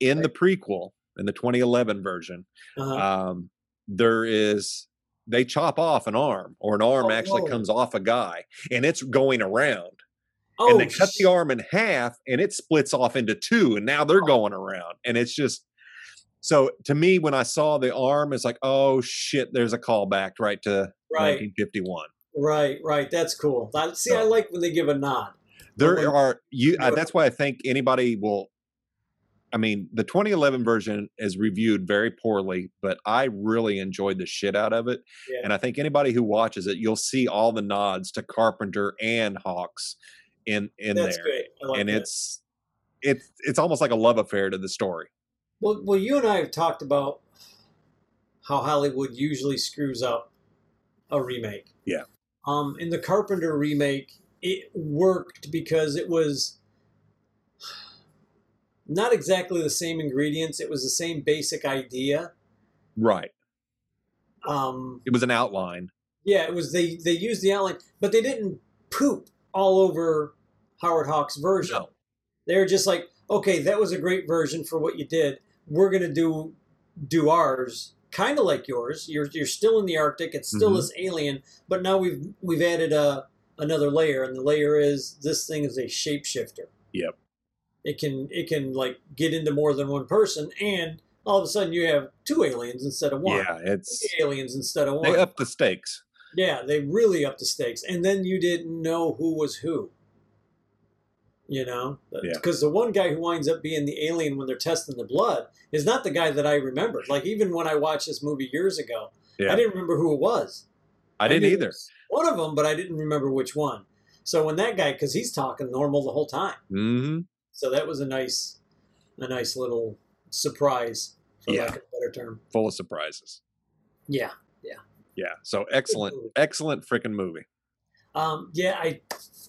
In the prequel, in the 2011 version, Uh-huh. um, there is they chop off an arm, or an arm Oh, actually whoa. comes off a guy, and it's going around. oh, and they cut the arm in half, and it splits off into two, and now Oh. they're going around, and it's just. So to me, when I saw the arm, it's like, oh shit, there's a callback right to Right, 1951. Right, right. That's cool. That, see, I like when they give a nod. There when- are you. Uh, that's why I think anybody will. I mean, the 2011 version is reviewed very poorly, but I really enjoyed the shit out of it. Yeah. And I think anybody who watches it, you'll see all the nods to Carpenter and Hawks in in That's there, great. Like and that. it's it's it's almost like a love affair to the story. Well, well, you and I have talked about how Hollywood usually screws up a remake. Yeah. Um, in the Carpenter remake, it worked because it was not exactly the same ingredients. It was the same basic idea. Right. Um, It was an outline. yeah, it was they they used the outline, but they didn't poop all over Howard Hawks' version. No. They were just like, okay, that was a great version for what you did. We're gonna do do ours, kind of like yours. You're you're still in the Arctic. It's still Mhm. this alien, but now we've we've added a another layer, and the layer is this thing is a shapeshifter. Yep. It can it can like get into more than one person, and all of a sudden you have two aliens instead of one. Yeah, it's Three aliens instead of one. they up the stakes. Yeah, they really up the stakes, and then you didn't know who was who. You know, Yeah. because the one guy who winds up being the alien when they're testing the blood is not the guy that I remembered. Like even when I watched this movie years ago, Yeah, I didn't remember who it was. I didn't either. One of them, but I didn't remember which one. So when that guy, because he's talking normal the whole time, hmm so that was a nice, a nice little surprise, for Yeah. lack of a better term. Full of surprises. Yeah. Yeah. Yeah. So excellent, excellent freaking movie. Um, yeah, I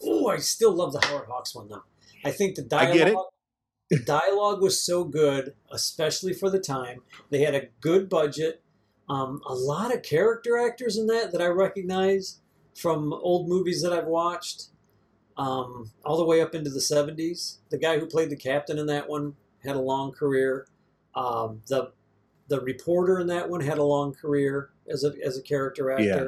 oh, I still love the Howard Hawks one though. I think the I dialogue get it. the dialogue was so good, especially for the time. They had a good budget. Um, a lot of character actors in that that I recognize from old movies that I've watched, um, all the way up into the seventies. The guy who played the captain in that one had a long career. Um, the the reporter in that one had a long career as a as a character actor. Yeah.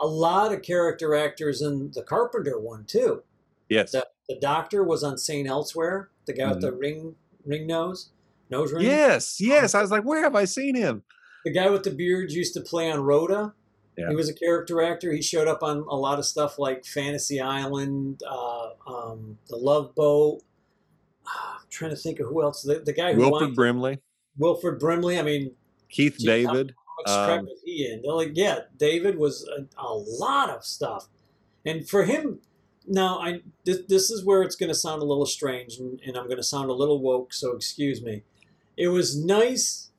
A lot of character actors in the Carpenter one too. Yes. The, the doctor was on St. Elsewhere, the guy with the ring ring nose, nose ring. Yes. Yes. I was like, where have I seen him? The guy with the beard used to play on Rhoda. Yeah. He was a character actor. He showed up on a lot of stuff like Fantasy Island, uh, um, The Love Boat. I'm trying to think of who else. The, the guy who Wilford won- Brimley, Wilford Brimley. I mean, Keith Gee, David. how much crap Um, was he in? They're like, yeah, David was a, a lot of stuff, and for him, now I this, this is where it's going to sound a little strange, and, and I'm going to sound a little woke, so excuse me. It was nice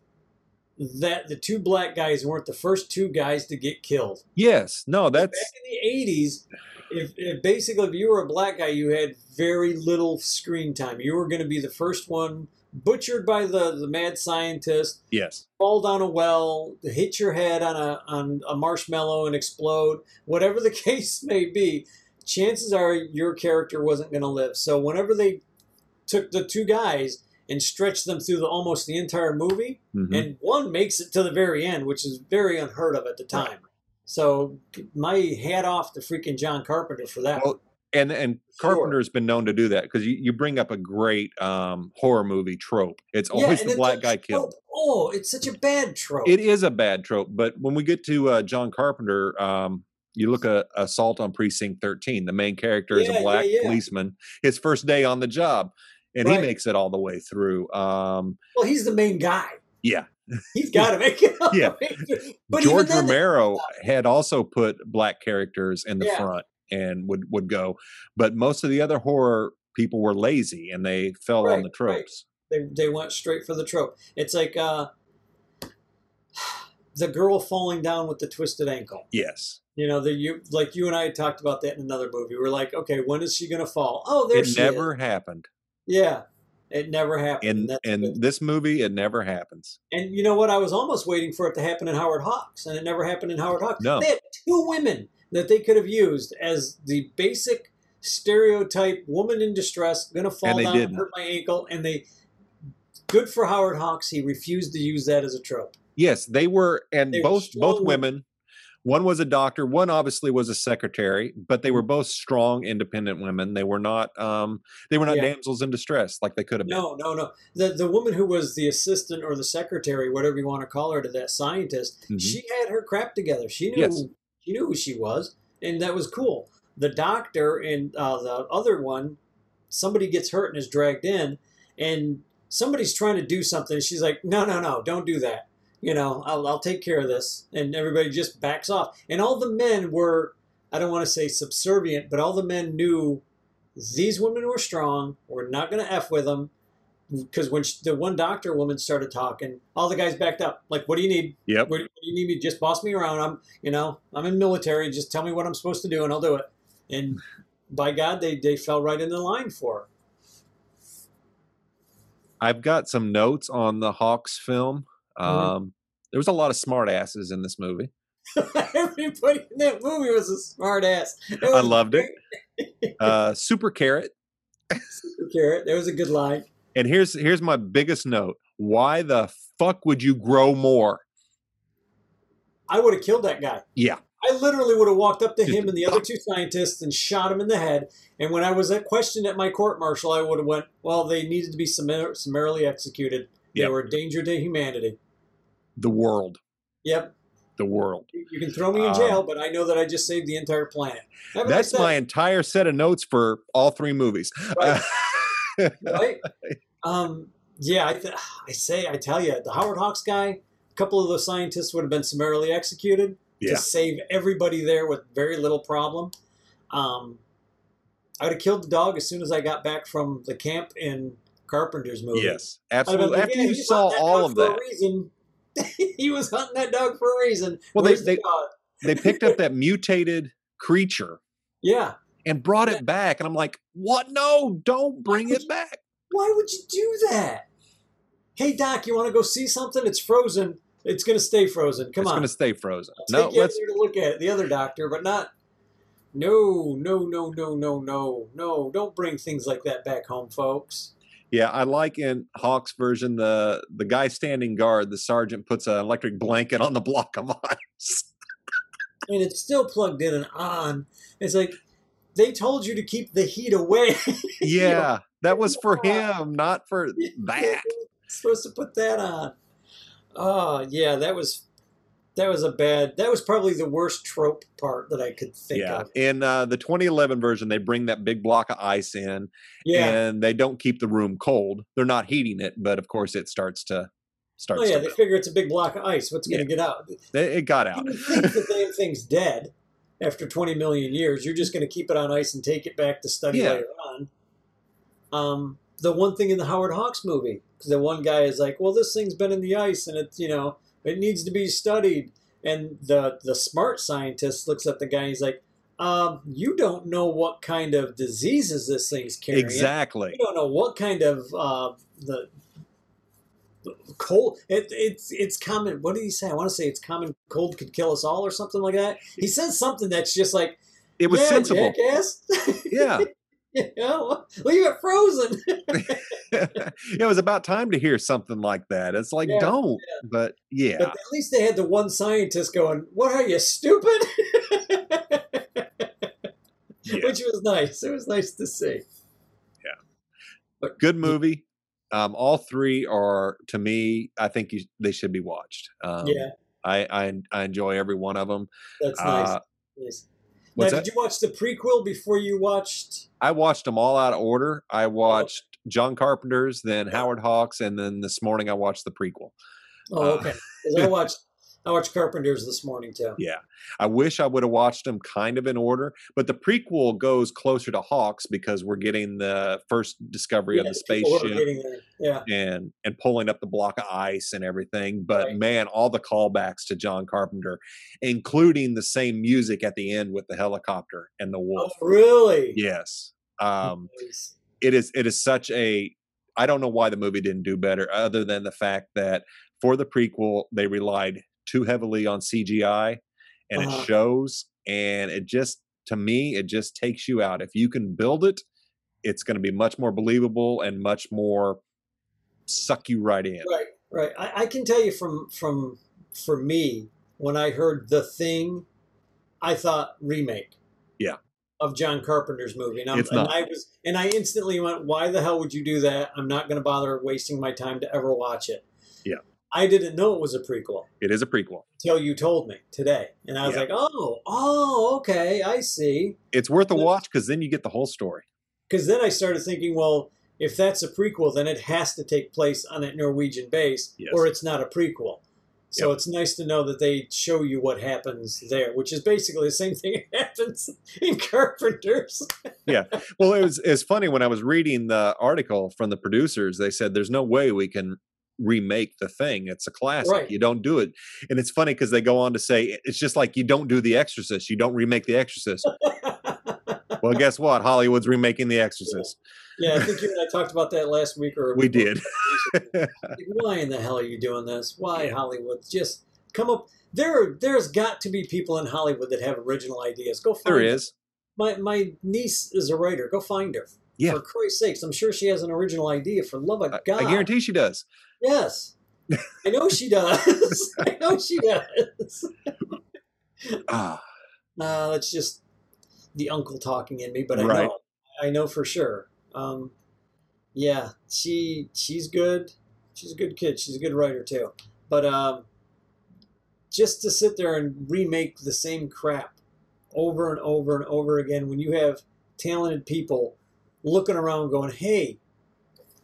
that the two black guys weren't the first two guys to get killed. Yes. No, that's Back in the '80s, if, if basically if you were a black guy, you had very little screen time. You were going to be the first one butchered by the the mad scientist yes. fall down a well, hit your head on a on a marshmallow and explode, whatever the case may be, chances are your character wasn't going to live. So whenever they took the two guys and stretched them through the, almost the entire movie, Mhm. and one makes it to the very end, which is very unheard of at the time. So my hat off to freaking John Carpenter for that. Well, and and Sure. Carpenter's been known to do that because you, you bring up a great um, horror movie trope. It's always and the black guy trope. killed. Oh, it's such a bad trope. It is a bad trope, but when we get to uh, John Carpenter, um, you look at Assault on Precinct 13. The main character is Yeah, a black yeah. policeman. His first day on the job, and Right. he makes it all the way through. Um, well, he's the main guy. yeah, He's got to make it. all Yeah. But George Romero had also put black characters in the Yeah. front and would would go, but most of the other horror people were lazy and they fell on Right, the right. tropes. They, they went straight for the trope. It's like uh, the girl falling down with the twisted ankle. Yes, You know, the you like you and I talked about that in another movie. We're like, okay, when is she going to fall? Oh, there it she never is. happened. Yeah, it never happened. In and this movie, it never happens. And you know what? I was almost waiting for it to happen in Howard Hawks, and it never happened in Howard Hawks. No. They had two women that they could have used as the basic stereotype woman in distress, gonna fall And down didn't. hurt my ankle, and they. Good for Howard Hawks. He refused to use that as a trope. Yes, they were, and They were both both women. One was a doctor. One obviously was a secretary, but they were Mm-hmm. both strong, independent women. They were not. Um, they were not Yeah. damsels in distress like they could have been. No, no, no. The the woman who was the assistant or the secretary, whatever you want to call her, to that scientist, Mhm. she had her crap together. She knew Yes. she knew who she was, and that was cool. The doctor and uh, the other one, somebody gets hurt and is dragged in, and somebody's trying to do something. She's like, "No, no, no, don't do that. You know, I'll I'll take care of this." And everybody just backs off. And all the men were, I don't want to say subservient, but all the men knew these women were strong. We're not going to f with them because when sh the one doctor woman started talking, all the guys backed up. Like, what do you need? Yep. What, what do you need me? Just boss me around. I'm, you know, I'm in military. Just tell me what I'm supposed to do, and I'll do it. And by God, they they fell right in the line for her. I've got some notes on the Hawks film. Mhm. Um, There was a lot of smart asses in this movie. Everybody in that movie was a smart ass. It I loved it. Uh, Super Carrot. Super carrot. There was a good line. And here's here's my biggest note. Why the fuck would you grow more? I would have killed that guy. Yeah. I literally would have walked up to Just him and the other two scientists and shot him in the head. And when I was at questioned at my court martial, I would have went, "Well, they needed to be summarily executed. They Yep. were a danger to humanity." The world. Yep, The world. you can throw me in Um, jail, but I know that I just saved the entire planet. Have That's my entire set of notes for all three movies. Right. right. Um, yeah, I, th- I say, I tell you, the Howard Hawks guy, a couple of those scientists would have been summarily executed. yeah. to save everybody there with very little problem. Um, I would have killed the dog as soon as I got back from the camp in Carpenter's movie. Yes. I'd have been Absolutely. like, After "Yeah, you saw all of that, reason. he was hunting that dog for a reason. Well, they- Where's the they- they picked up that mutated creature Yeah. and brought Yeah. it back. And I'm like, what? No, don't bring it back. Why would you do that? Hey, Doc, you want to go see something? It's frozen. It's going to stay frozen. Come it's on. It's going to stay frozen. I'll No, let's. to look at it. The other doctor, but not. No, no, no, no, no, no, no! Don't bring things like that back home, folks. Yeah, I like in Hawks' version the the guy standing guard. The sergeant puts an electric blanket on the block of ice. I mean, it's still plugged in and on. It's like they told you to keep the heat away. yeah, that was for him, not for that. supposed to put that on. Oh yeah, that was that was a bad. That was probably the worst trope part that I could think Yeah, of. in uh, the 2011 version, they bring that big block of ice in, Yeah. and they don't keep the room cold. They're not heating it, but of course, it starts to starts. Oh yeah, they melt. figure it's a big block of ice. What's going to get out? It, it got out. You think the damn thing's dead after 20 million years. You're just going to keep it on ice and take it back to study Yeah. later on. Um, the one thing in the Howard Hawks movie, because the one guy is like, "Well, this thing's been in the ice and it's you know it needs to be studied," and the the smart scientist looks at the guy and he's like, um, "You don't know what kind of diseases this thing's carrying. exactly. You don't know what kind of uh, the." the Cold. It, it's it's common. What did he say? I want to say it's common cold could kill us all or something like that. He says something that's just like It was yeah, sensible. Yeah, yeah, well, leave it frozen. it was about time to hear something like that. It's like Yeah, don't, but yeah, But at least they had the one scientist going, "What are you stupid?" yeah. Which was nice. It was nice to see. Yeah. But Good movie. Um, all three are to me. I think you, they should be watched. Um, yeah, I, I I enjoy every one of them. that's nice. Uh, nice. Now, what's did you watch the prequel before you watched? I watched them all out of order. I watched John Carpenter's, then Howard Hawks, and then this morning I watched the prequel. Oh, Uh, I watched I watched Carpenter's this morning too. Yeah, I wish I would have watched them kind of in order, but the prequel goes closer to Hawks because we're getting the first discovery Yeah, of the spaceship. Yeah, and and pulling up the block of ice and everything. But Right. man, all the callbacks to John Carpenter, including the same music at the end with the helicopter and the oh, wolf. really? Yes. Um, Nice. it is it is such a I don't know why the movie didn't do better other than the fact that for the prequel they relied too heavily on CGI and Uh-huh. it shows and it just to me, it just takes you out. If you can build it, it's going to be much more believable and much more suck you right in. Right, right. I, I can tell you from from for me when I heard the thing, I thought remake. Yeah. Of John Carpenter's movie, and, and. I was, and I instantly went, "Why the hell would you do that? I'm not going to bother wasting my time to ever watch it." Yeah. I didn't know it was a prequel It is a prequel. until you told me today, and I was Yeah. like, "Oh, oh, okay, I see." It's worth a watch because then you get the whole story. Because then I started thinking, well, if that's a prequel, then it has to take place on that Norwegian base, Yes. or it's not a prequel. So it's nice to know that they show you what happens there, which is basically the same thing that happens in Carpenters. Yeah. Well, it was it's funny when I was reading the article from the producers. They said there's no way we can remake the thing. It's a classic. Right. You don't do it. And it's funny because they go on to say it's just like you don't do The Exorcist. You don't remake The Exorcist. well, guess what? Hollywood's remaking The Exorcist. yeah, I think you and I talked about that last week, or We did. Why in the hell are you doing this? Why Hollywood? Just come up. There, there's got to be people in Hollywood that have original ideas. Go find There them. My my niece is a writer. Go find her. Yeah. For Christ's sakes, I'm sure she has an original idea. For love of I, God, I guarantee she does. Yes. I know she does. I know she does. Ah, Uh, that's just the uncle talking in me, but I Right. know. I know for sure. Um, yeah, she she's good. She's a good kid. She's a good writer too. But um, just to sit there and remake the same crap over and over and over again when you have talented people looking around going, "Hey,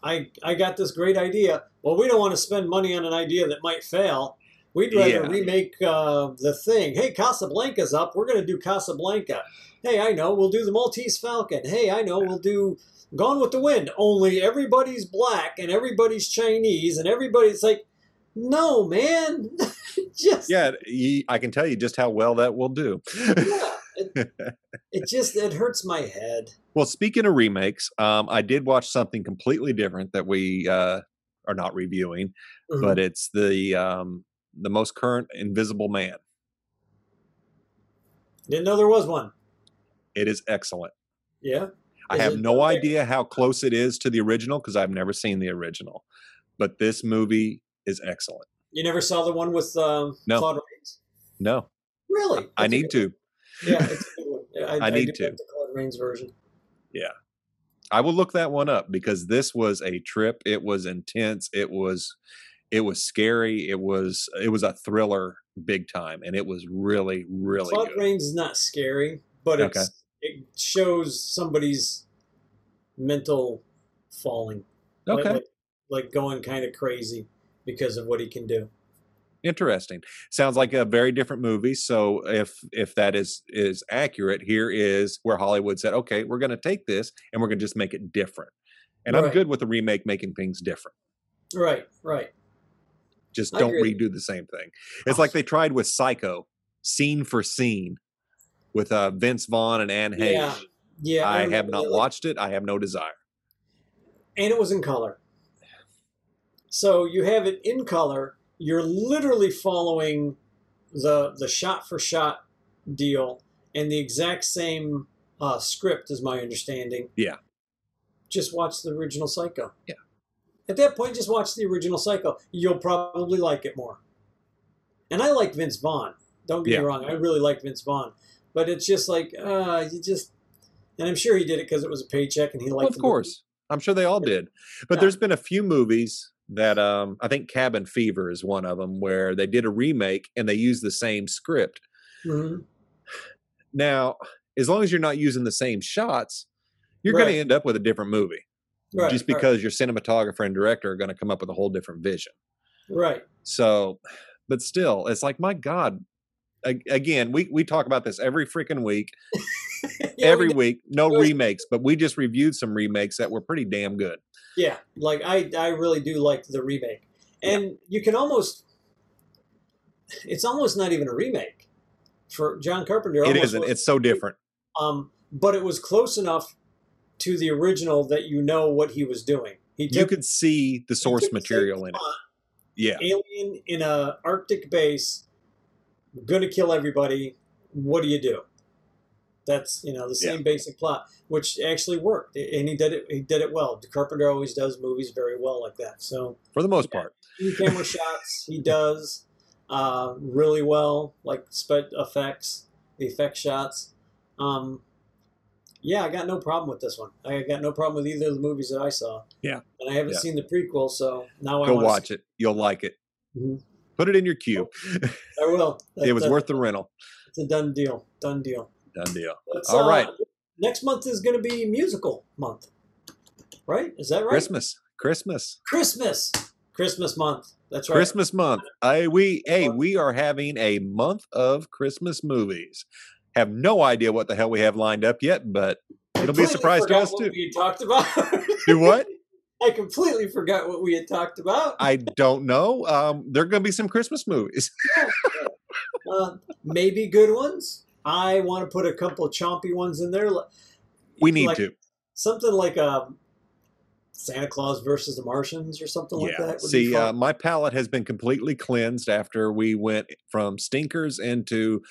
I I got this great idea. Well, we don't want to spend money on an idea that might fail. We'd rather Yeah. remake uh, the thing. Hey, Casablanca's up. We're going to do Casablanca. Hey, I know. We'll do the Maltese Falcon. Hey, I know. We'll do Gone with the Wind. Only everybody's black and everybody's Chinese and everybody's like, no, man. just yeah, I can tell you just how well that will do. yeah. It, it just it hurts my head. Well, speaking of remakes, um, I did watch something completely different that we uh, are not reviewing, Mhm. but it's the um, the most current Invisible Man. Didn't know there was one. It is excellent. Yeah. I Is have no okay? idea how close it is to the original because I've never seen the original, but this movie is excellent. You never saw the one with um, No. Claude Rains? No, Really? I That's need good to. Yeah, it's a good one. Yeah, I, I need do to. like the Claude Rains version. Yeah. I will look that one up because this was a trip. It was intense. It was it was scary. It was it was a thriller big time, and it was really really Claude good. Rains is not scary, but it's Okay. it shows somebody's mental falling. Like- Okay, Like, like going kind of crazy because of what he can do. Interesting. Sounds like a very different movie. So if if that is is accurate, here is where Hollywood said, okay, we're going to take this and we're going to just make it different. And I'm good with a remake making things different. Right, right. Just don't redo the same thing. It's like they tried with Psycho, scene for scene, with uh, Vince Vaughn and Anne Heche. Yeah. Yeah. I have not watched it. I have no desire. and it was in color. So you have it in color. You're literally following the the shot for shot deal and the exact same uh, script, is my understanding. Yeah. Just watch the original Psycho. Yeah. At that point, just watch the original Psycho. You'll probably like it more. And I like Vince Vaughn. Don't get Yeah. me wrong. I really like Vince Vaughn. But it's just like, uh, you just, and I'm sure he did it because it was a paycheck and he liked Well, of the movie. course. I'm sure they all did. But Yeah. there's been a few movies that um, I think Cabin Fever is one of them where they did a remake and they used the same script. Mhm. Now, as long as you're not using the same shots, you're going to end up with a different movie Right, just right. because your cinematographer and director are going to come up with a whole different vision. Right. So, but still, it's like, my God. Again, we, we talk about this every freaking week, Yeah, every we week. No remakes, but we just reviewed some remakes that were pretty damn good. yeah, like I, I really do like the remake, and you can almost, it's almost not even a remake for John Carpenter. It isn't. It's so different. um, but it was close enough to the original that you know what he was doing. He You took could see the source took the same material in it. Yeah. Alien in a Arctic base, gonna kill everybody. What do you do? That's you know the Yeah. same basic plot, which actually worked, and he did it. He did it well. Carpenter always does movies very well like that. So For the most part. in camera shots he does uh, really well, like spe- effects, the effect shots. Um, yeah, I got no problem with this one. I got no problem with either of the movies that I saw. Yeah. and I haven't Yeah. seen the prequel, so now I Go watch it. You'll like it. Mhm. Put it in your queue. I will. it was That- worth the rental. It's a done deal. Done deal. Done deal. Let's, All uh, right. Next month is going to be musical month, right? Is that right? Christmas. Christmas. Christmas. Christmas month. That's right. Christmas month. I we hey, we are having a month of Christmas movies. Have no idea what the hell we have lined up yet, but it'll be a surprise to us too. Had talked about. Do what? I completely forgot what we had talked about. I don't know. Um, there are going to be some Christmas movies. Uh, maybe good ones. I want to put a couple chompy ones in there. We need like to. something like um, Santa Claus versus the Martians or something like that. See, uh, my palate has been completely cleansed after we went from stinkers into,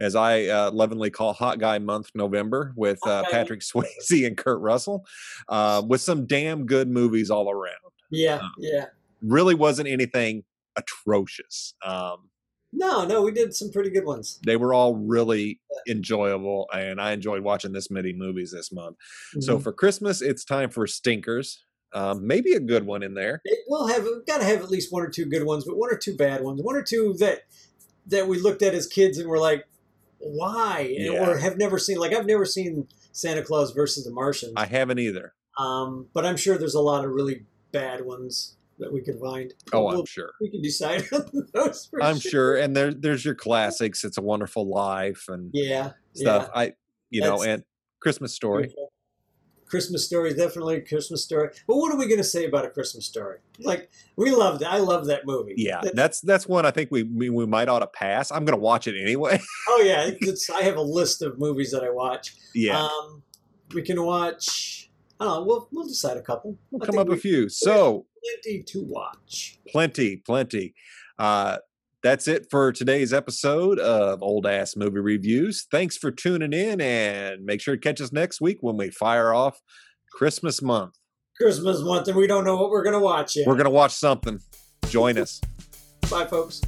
as I uh, lovingly call Hot Guy Month, November, with uh, Guy. Patrick Swayze and Kurt Russell, uh, with some damn good movies all around. yeah, um, yeah. Really wasn't anything atrocious. Um, No, no, we did some pretty good ones. they were all really enjoyable, and I enjoyed watching this many movies this month. So Mhm. for Christmas, it's time for stinkers. Um, maybe a good one in there. It- we'll have we've got to have at least one or two good ones, but one or two bad ones, one or two that that we looked at as kids and were like, why? Yeah. Or have never seen. Like I've never seen Santa Claus versus the Martians, I haven't either. um, but I'm sure there's a lot of really bad ones that we could find. Oh, We'll- I'm sure. we can decide on those. For I'm sure. And there, there's your classics. It's a Wonderful Life and Yeah, stuff. I, you know, That's- and Christmas Story. Beautiful. Christmas story, is definitely a Christmas story. But what are we going to say about a Christmas story? Like we loved, it. I love that movie. Yeah, That- that's that's one I think we we, we might ought to pass. I'm gonna watch it anyway. oh yeah, I have a list of movies that I watch. yeah, Um, we can watch. I don't know. We'll we'll decide a couple. we'll I come up a we- few. So Plenty to watch. plenty, plenty. Uh, that's it for today's episode of Old Ass Movie Reviews. Thanks for tuning in, and make sure to catch us next week when we fire off Christmas month. Christmas month, and we don't know what we're gonna watch yet. We're gonna watch something. Join us. Bye, folks.